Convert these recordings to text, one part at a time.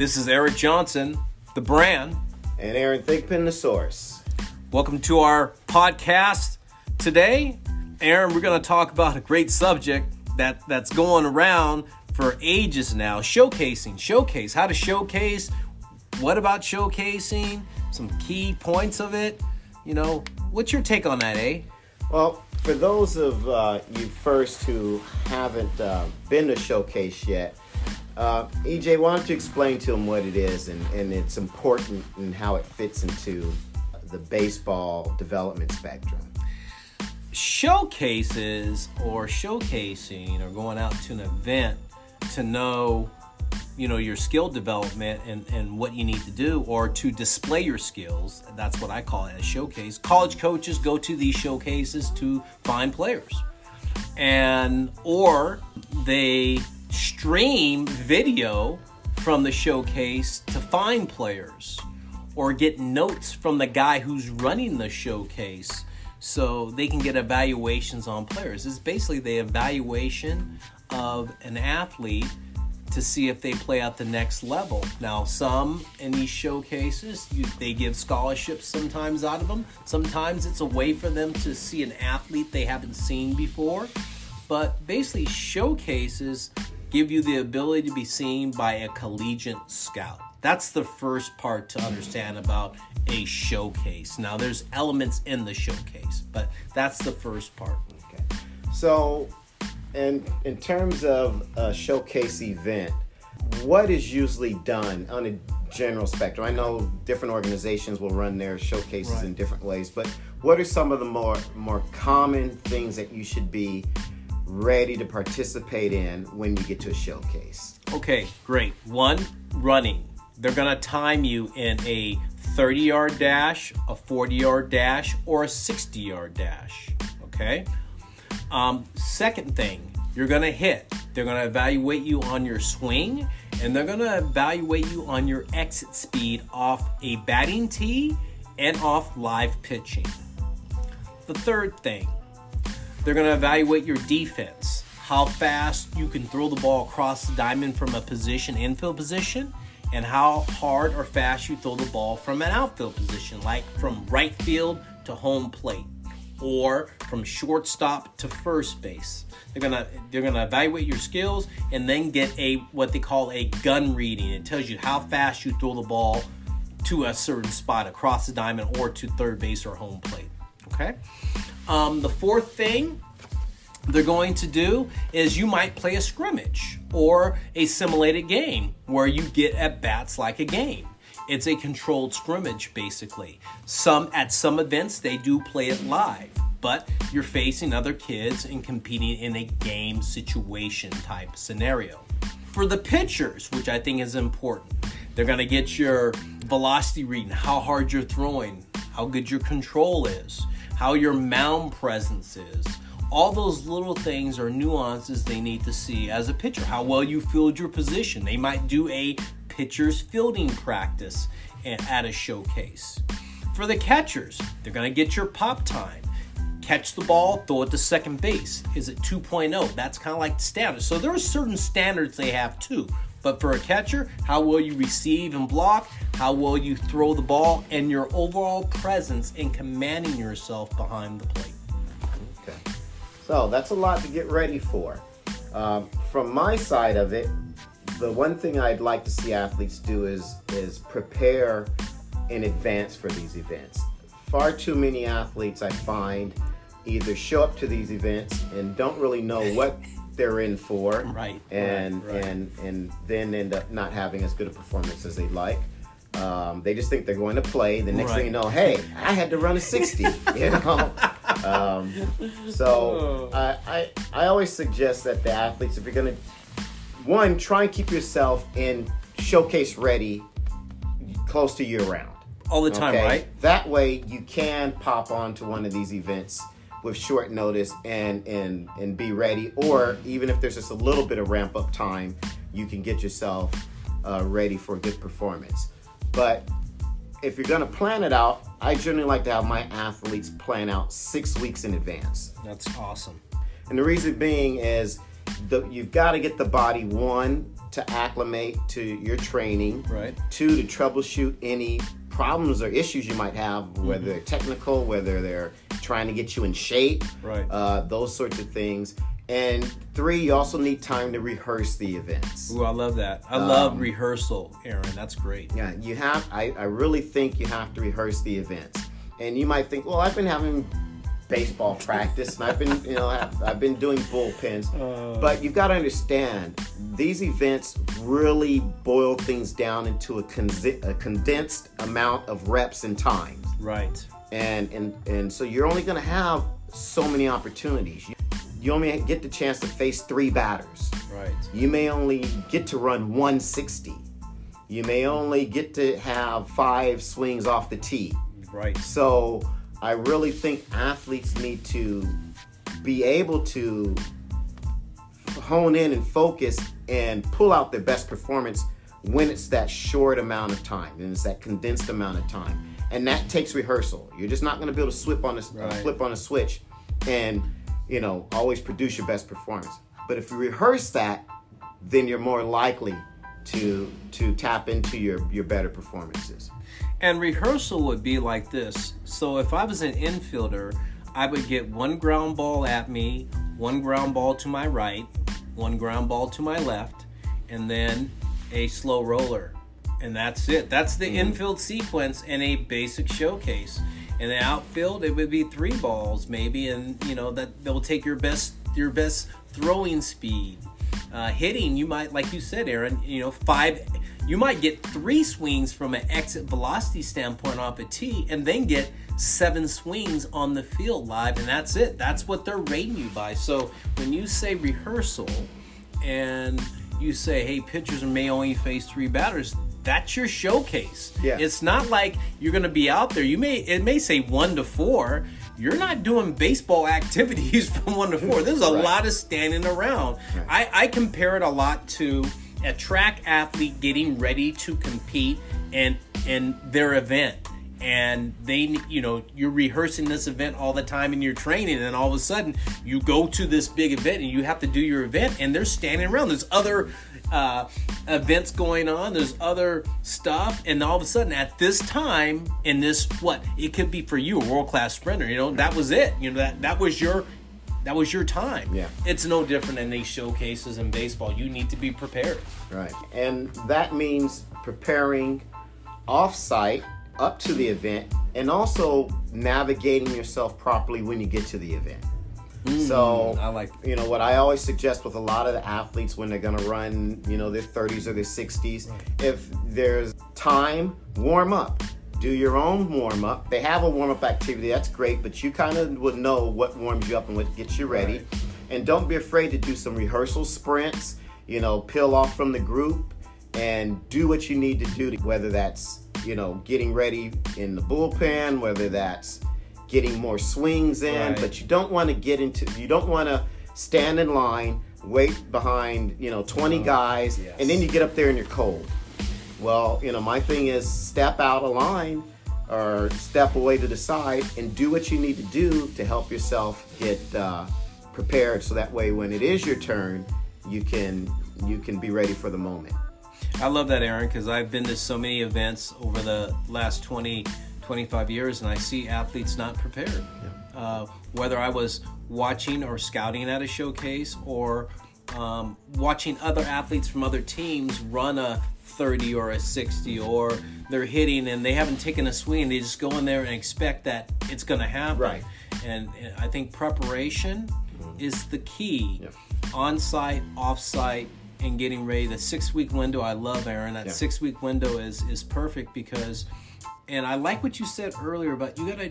This is Eric Johnson, the brand. And Aaron Thigpen, the source. Welcome to our podcast. Today, Aaron, we're going to talk about a great subject that, that's going around for ages now showcasing. Showcase, how to showcase. What about showcasing? Some key points of it. You know, what's your take on that, eh? Well, for those of uh, you first who haven't uh, been to Showcase yet, uh, EJ, why don't you explain to them what it is and, and its important and how it fits into the baseball development spectrum? Showcases or showcasing or going out to an event to know you know your skill development and, and what you need to do or to display your skills. That's what i call it a showcase. College coaches go to these showcases to find players. And or they stream video from the showcase to find players or get notes from the guy who's running the showcase so they can get evaluations on players it's basically the evaluation of an athlete to see if they play at the next level. Now, some in these showcases, you, they give scholarships sometimes out of them. Sometimes it's a way for them to see an athlete they haven't seen before. But basically, showcases give you the ability to be seen by a collegiate scout. That's the first part to understand about a showcase. Now, there's elements in the showcase, but that's the first part. Okay. So, and in terms of a showcase event, what is usually done on a general spectrum? I know different organizations will run their showcases right. in different ways, but what are some of the more more common things that you should be ready to participate in when you get to a showcase? Okay, great. One, running. They're going to time you in a 30 yard dash, a 40 yard dash, or a 60 yard dash. Okay? Um, second thing, you're going to hit. They're going to evaluate you on your swing and they're going to evaluate you on your exit speed off a batting tee and off live pitching. The third thing, they're going to evaluate your defense, how fast you can throw the ball across the diamond from a position, infield position, and how hard or fast you throw the ball from an outfield position, like from right field to home plate or from shortstop to first base. They're gonna they're gonna evaluate your skills and then get a what they call a gun reading. It tells you how fast you throw the ball to a certain spot across the diamond or to third base or home plate. Okay. Um, the fourth thing they're going to do is you might play a scrimmage or a simulated game where you get at bats like a game. It's a controlled scrimmage, basically. Some at some events they do play it live, but you're facing other kids and competing in a game situation type scenario. For the pitchers, which I think is important, they're gonna get your velocity reading, how hard you're throwing, how good your control is, how your mound presence is. All those little things are nuances they need to see as a pitcher. How well you field your position. They might do a pitcher's fielding practice at a showcase. For the catchers, they're going to get your pop time. Catch the ball, throw it to second base. Is it 2.0? That's kind of like the standard. So there are certain standards they have too. But for a catcher, how well you receive and block, how well you throw the ball, and your overall presence in commanding yourself behind the plate. Okay. So that's a lot to get ready for. Um, from my side of it, the one thing I'd like to see athletes do is is prepare in advance for these events. Far too many athletes I find either show up to these events and don't really know what they're in for, right? And right, right. and and then end up not having as good a performance as they'd like. Um, they just think they're going to play. The next right. thing you know, hey, I had to run a sixty. you know. Um, so oh. I, I I always suggest that the athletes, if you're going to one, try and keep yourself in showcase ready close to year round. All the time, okay? right? That way you can pop on to one of these events with short notice and and and be ready. Or even if there's just a little bit of ramp up time, you can get yourself uh, ready for a good performance. But if you're gonna plan it out, I generally like to have my athletes plan out six weeks in advance. That's awesome. And the reason being is the, you've got to get the body one to acclimate to your training, Right. Two to troubleshoot any problems or issues you might have, Mm-hmm. whether they're technical, whether they're trying to get you in shape, Right. Uh, those sorts of things. And three, you also need time to rehearse the events. Ooh, I love that. I Um, love rehearsal, Aaron. That's great. Yeah, you have. I, I really think you have to rehearse the events. And you might think, well, I've been having baseball practice, and I've been, you know, I've, I've been doing bullpens. but you've got to understand, these events really boil things down into a, conzi- a condensed amount of reps and times. Right. And and and so you're only going to have so many opportunities. You, you only get the chance to face three batters. Right. You may only get to run 160. You may only get to have five swings off the tee. Right. So I really think athletes need to be able to hone in and focus and pull out their best performance when it's that short amount of time and it's that condensed amount of time. And that takes rehearsal. You're just not going to be able to flip on a, uh, Right. flip on a switch and you know always produce your best performance. But if you rehearse that, then you're more likely to to tap into your your better performances. And rehearsal would be like this. So if I was an infielder, I would get one ground ball at me, one ground ball to my right, one ground ball to my left, and then a slow roller. And that's it. That's the infield sequence in a basic showcase. In the outfield, it would be three balls maybe, and you know that they'll take your best your best throwing speed. Uh, hitting, you might, like you said, Aaron, you know, five, you might get three swings from an exit velocity standpoint off a tee, and then get seven swings on the field live, and that's it. That's what they're rating you by. So when you say rehearsal, and you say, hey, pitchers may only face three batters. That's your showcase. Yeah. It's not like you're gonna be out there. You may it may say one to four. You're not doing baseball activities from one to four. There's a Right. lot of standing around. I, I compare it a lot to a track athlete getting ready to compete in in their event. And they, you know, you're rehearsing this event all the time in your training, and all of a sudden you go to this big event and you have to do your event, and they're standing around. There's other uh, events going on. There's other stuff, and all of a sudden, at this time, in this what it could be for you, a world class sprinter. You know, that was it. You know that that was your that was your time. Yeah. it's no different than these showcases in baseball. You need to be prepared. Right. And that means preparing off-site up to the event and also navigating yourself properly when you get to the event. Mm, so, I like- you know, what I always suggest with a lot of the athletes when they're to run, you know, their 30s or their 60s, if there's time, warm up. Do your own warm up. They have a warm up activity, that's great, but you kind of would know what warms you up and what gets you ready. Right. And don't be afraid to do some rehearsal sprints, you know, peel off from the group and do what you need to do, to, whether that's, you know, getting ready in the bullpen, whether that's getting more swings in, Right. but you don't want to get into, you don't want to stand in line, wait behind, you know, 20 guys, yes. and then you get up there and you're cold. Well, you know, my thing is step out of line or step away to the side and do what you need to do to help yourself get uh, prepared so that way when it is your turn, you can you can be ready for the moment. I love that, Aaron, because I've been to so many events over the last 20, 25 years, and I see athletes not prepared. Uh, whether I was watching or scouting at a showcase or um, watching other athletes from other teams run a 30 or a 60, or they're hitting and they haven't taken a swing, they just go in there and expect that it's going to happen. Right. And, and I think preparation is the key Yep. on site, off site, and getting ready. The six week window, I love Aaron. That Yeah. six week window is is perfect because, and I like what you said earlier, but you gotta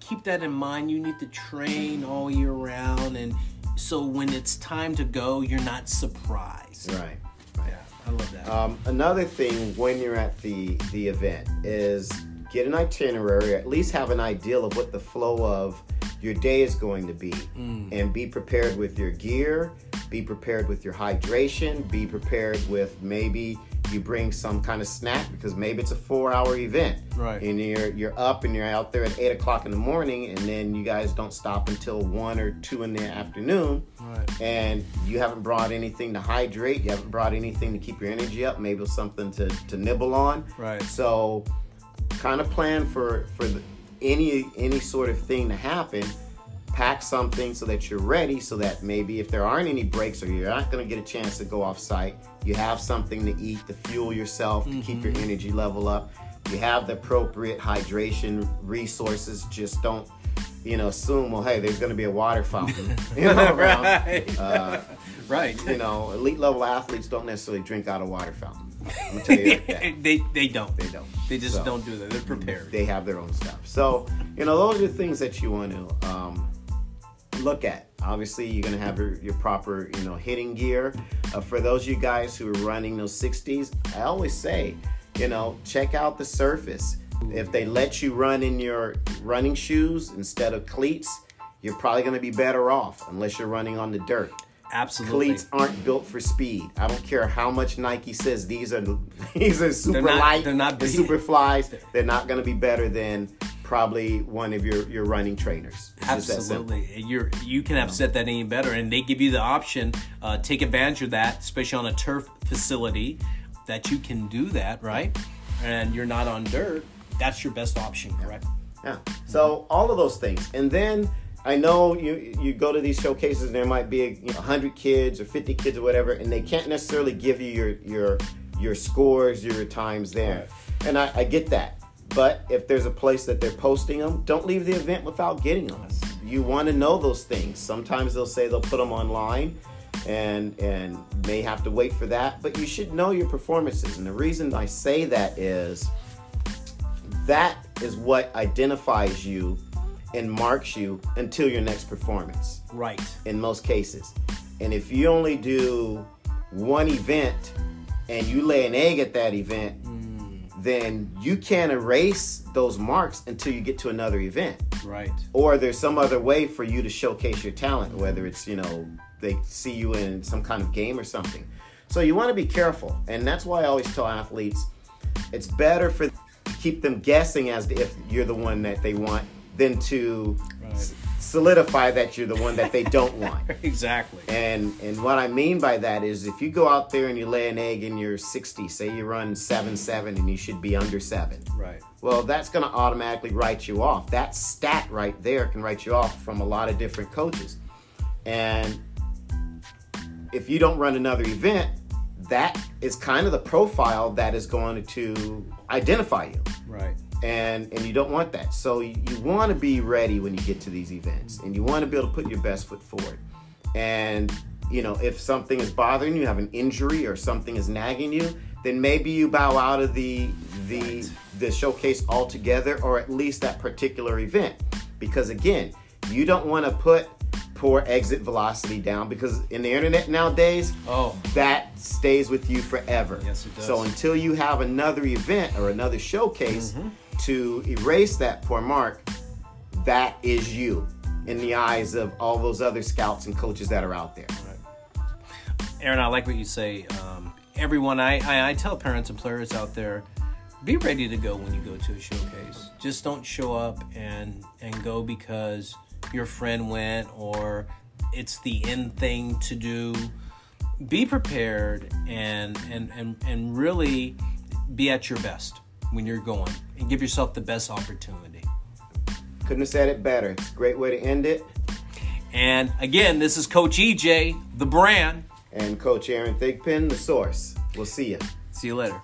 keep that in mind. You need to train all year round, and so when it's time to go, you're not surprised. Right. Yeah, I love that. Um, another thing when you're at the the event is get an itinerary, or at least have an idea of what the flow of your day is going to be, and be prepared with your gear. Be prepared with your hydration. Be prepared with maybe you bring some kind of snack because maybe it's a four-hour event, Right. And you're you're up and you're out there at eight o'clock in the morning, and then you guys don't stop until one or two in the afternoon, Right. and you haven't brought anything to hydrate, you haven't brought anything to keep your energy up, maybe something to to nibble on, Right. So, kind of plan for for the, any any sort of thing to happen pack something so that you're ready so that maybe if there aren't any breaks or you're not going to get a chance to go off site you have something to eat to fuel yourself to keep your energy level up you have the appropriate hydration resources just don't you know assume well hey there's going to be a water fountain you know around right. uh, right. you know elite level athletes don't necessarily drink out of water fountain i'm to tell you like that they they don't. they don't They just So- don't do that. They're prepared. they have their own stuff. So, you know, those are things that you want to um, look at. Obviously, you're going to have your, your proper, you know, hitting gear. Uh, for those of you guys who are running those 60s, I always say, you know, check out the surface. If they let you run in your running shoes instead of cleats, you're probably going to be better off unless you're running on the dirt. Absolutely. Cleats aren't built for speed. I don't care how much Nike says these are these are super not- light, they're not big. super flies. They're not going to be better than probably one of your your running trainers. It's just that simple. Absolutely, you're you can have said that any better, and they give you the option. Uh, take advantage of that, especially on a turf facility, that you can do that, right? And you're not on dirt. That's your best option, correct? Yeah. So all of those things, and then I know you you go to these showcases, and there might be you know, hundred kids or fifty kids or whatever, and they can't necessarily give you your your your scores, your times there, and I, I get that. But if there's a place that they're posting them, don't leave the event without getting them. You want to know those things. Sometimes they'll say they'll put them online, and and may have to wait for that. But you should know your performances, and the reason I say that is that is what identifies you and marks you until your next performance Right. in most cases. And if you only do one event and you lay an egg at that event, then you can't erase those marks until you get to another event. Right. Or there's some other way for you to showcase your talent, whether it's, you know, they see you in some kind of game or something. So you want to be careful. And that's why I always tell athletes it's better for to keep them guessing as to if you're the one that they want than to Right. s- solidify that you're the one that they don't want. Exactly. And and what I mean by that is if you go out there and you lay an egg in your 60, say you run 7 7 and you should be under 7. Right. Well, that's going to automatically write you off. That stat right there can write you off from a lot of different coaches. And if you don't run another event, that is kind of the profile that is going to identify you. Right. And and you don't want that. So you, you want to be ready when you get to these events and you want to be able to put your best foot forward. And you know, if something is bothering you, have an injury or something is nagging you, then maybe you bow out of the the the showcase altogether or at least that particular event. Because again, you don't want to put poor exit velocity down because in the internet nowadays, Oh. that stays with you forever. Yes, it does. So until you have another event or another showcase Mm-hmm. To erase that poor mark, that is you in the eyes of all those other scouts and coaches that are out there. Aaron, I like what you say. Um, everyone, I, I, I tell parents and players out there, be ready to go when you go to a showcase. Just don't show up and and go because your friend went or it's the end thing to do. Be prepared and and and and really be at your best when you're going and give yourself the best opportunity. Couldn't have said it better. It's a great way to end it. And again, this is Coach EJ, the brand. And Coach Aaron Thigpen, the source. We'll see you. See you later.